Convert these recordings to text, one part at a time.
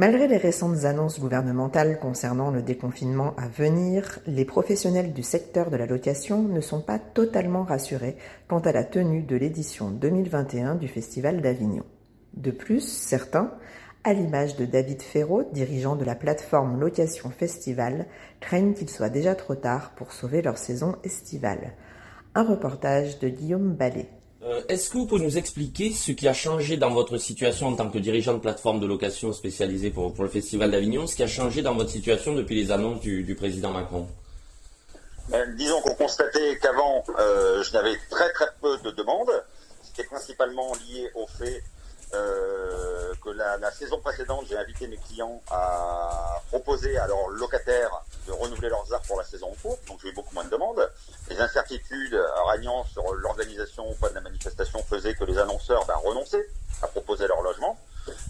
Malgré les récentes annonces gouvernementales concernant le déconfinement à venir, les professionnels du secteur de la location ne sont pas totalement rassurés quant à la tenue de l'édition 2021 du Festival d'Avignon. De plus, certains, à l'image de David Ferraud, dirigeant de la plateforme Location Festival, craignent qu'il soit déjà trop tard pour sauver leur saison estivale. Un reportage de Guillaume Ballet. Euh, Est-ce que vous pouvez nous expliquer ce qui a changé dans votre situation en tant que dirigeant de plateforme de location spécialisée pour, le Festival d'Avignon, ce qui a changé dans votre situation depuis les annonces du, président Macron? Euh, disons qu'on constatait qu'avant, euh, je n'avais très très peu de demandes, ce qui est principalement lié au fait euh, que la, la saison précédente, j'ai invité mes clients à proposer à leurs locataires de renouveler leurs arts pour la saison en cours, donc j'ai eu beaucoup moins de demandes. Les incertitudes régnant sur l'organisation ou pas de la manifestation faisaient que les annonceurs ben, renonçaient à proposer leur logement.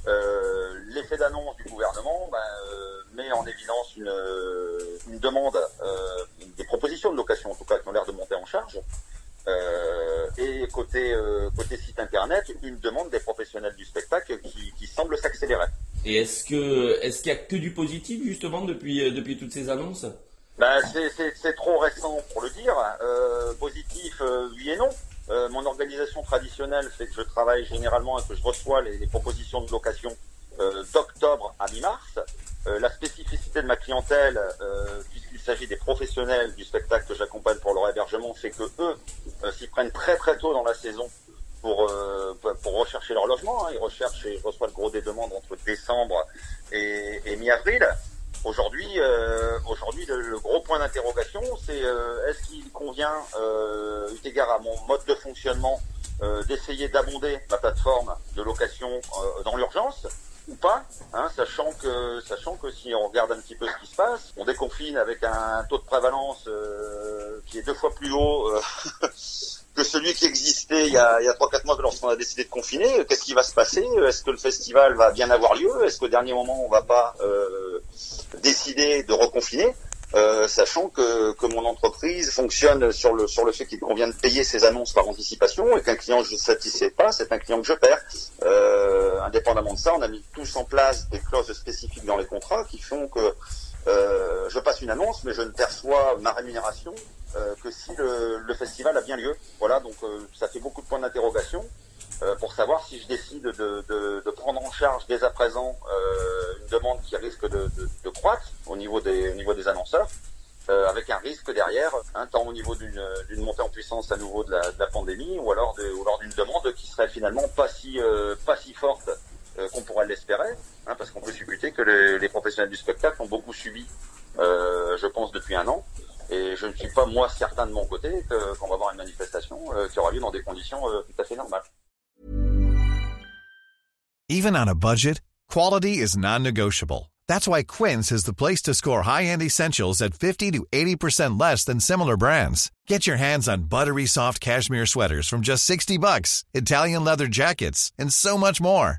Euh, L'effet d'annonce du gouvernement ben, euh, met en évidence une, une demande, euh, des propositions de location en tout cas qui ont l'air de monter en charge. Euh, et côté, euh, côté site internet, une demande des professionnels du spectacle qui, qui semble s'accélérer. Et est-ce que est-ce qu'il y a que du positif justement depuis euh, toutes ces annonces? Ben, c'est- trop récent pour le dire. Euh, positif, euh, oui et non. Mon organisation traditionnelle fait que je travaille généralement et que je reçois les, les propositions de location d'octobre à mi-mars. La spécificité de ma clientèle, puisqu'il s'agit des professionnels du spectacle que j'accompagne pour leur hébergement, c'est que eux s'y prennent très très tôt dans la saison rechercher leur logement. hein. Ils recherchent et reçois le gros des demandes entre décembre et, mi-avril. Aujourd'hui, euh, aujourd'hui, le, gros point d'interrogation, c'est euh, est-ce qu'il convient, euh, eu égard à mon mode de fonctionnement, d'essayer d'abonder ma plateforme de location dans l'urgence ou pas, hein, sachant que sachant que si on regarde un petit peu ce qui se passe, on déconfine avec un taux de prévalence qui est deux fois plus haut que celui qui existait il y a, il y a 3-4 mois lorsqu'on a décidé de confiner. Qu'est-ce qui va se passer? Est-ce que le festival va bien avoir lieu? Est-ce qu'au dernier moment on va pas euh, décider de reconfiner? Euh, sachant que, que mon entreprise fonctionne sur le sur le fait qu'il convient de payer ses annonces par anticipation et qu'un client je ne satisfais pas, c'est un client que je perds. Euh, indépendamment de ça, on a mis tous en place des clauses spécifiques dans les contrats qui font que euh, je passe une annonce, mais je ne perçois ma rémunération euh, que si le, le festival a bien lieu. Voilà, donc euh, ça fait beaucoup de points d'interrogation euh, pour savoir si je décide de, de, de prendre en charge dès à présent euh, une demande qui risque de, de, croître au niveau des, au niveau des annonceurs, avec un risque derrière, un tant au niveau d'une montée en puissance à nouveau de la, la pandémie, ou alors d'une demande qui serait finalement pas si pas si forte euh, qu'on pourrait l'espérer, hein, parce qu'on peut supputer que les, les professionnels du spectacle ont beaucoup subi, euh, je pense, depuis un an. Et je ne suis pas moi certain de mon côté qu'on va avoir une manifestation euh, qui aura lieu dans des conditions euh, tout à fait normales. Even on a budget, quality is non-negotiable. That's why Quince is the place to score high-end essentials at 50 to 80% less than similar brands. Get your hands on buttery soft cashmere sweaters from just 60 bucks, Italian leather jackets, and so much more.